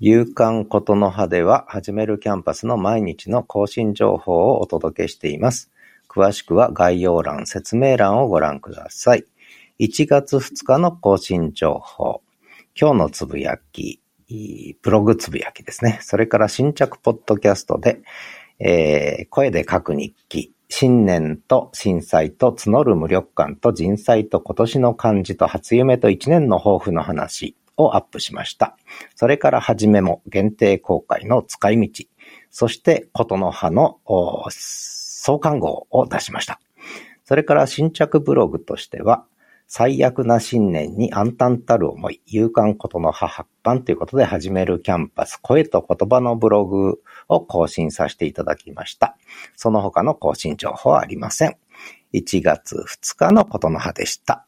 夕刊ことの葉では、はじめるキャンパスの毎日の更新情報をお届けしています。詳しくは概要欄、説明欄をご覧ください。1月2日の更新情報。今日のつぶやき、ブログつぶやきですね。それから新着ポッドキャストで、えー、声で書く日記、新年と震災と募る無力感と人災と今年の漢字と初夢と一年の抱負の話をアップしました。それからはじめも限定公開の使い道、そしてことの葉の創刊号を出しました。それから新着ブログとしては、最悪な新年に暗淡たる思い、勇敢ことの葉発刊ということで始めるキャンパス声と言葉のブログを更新させていただきました。その他の更新情報はありません。1月2日のことの葉でした。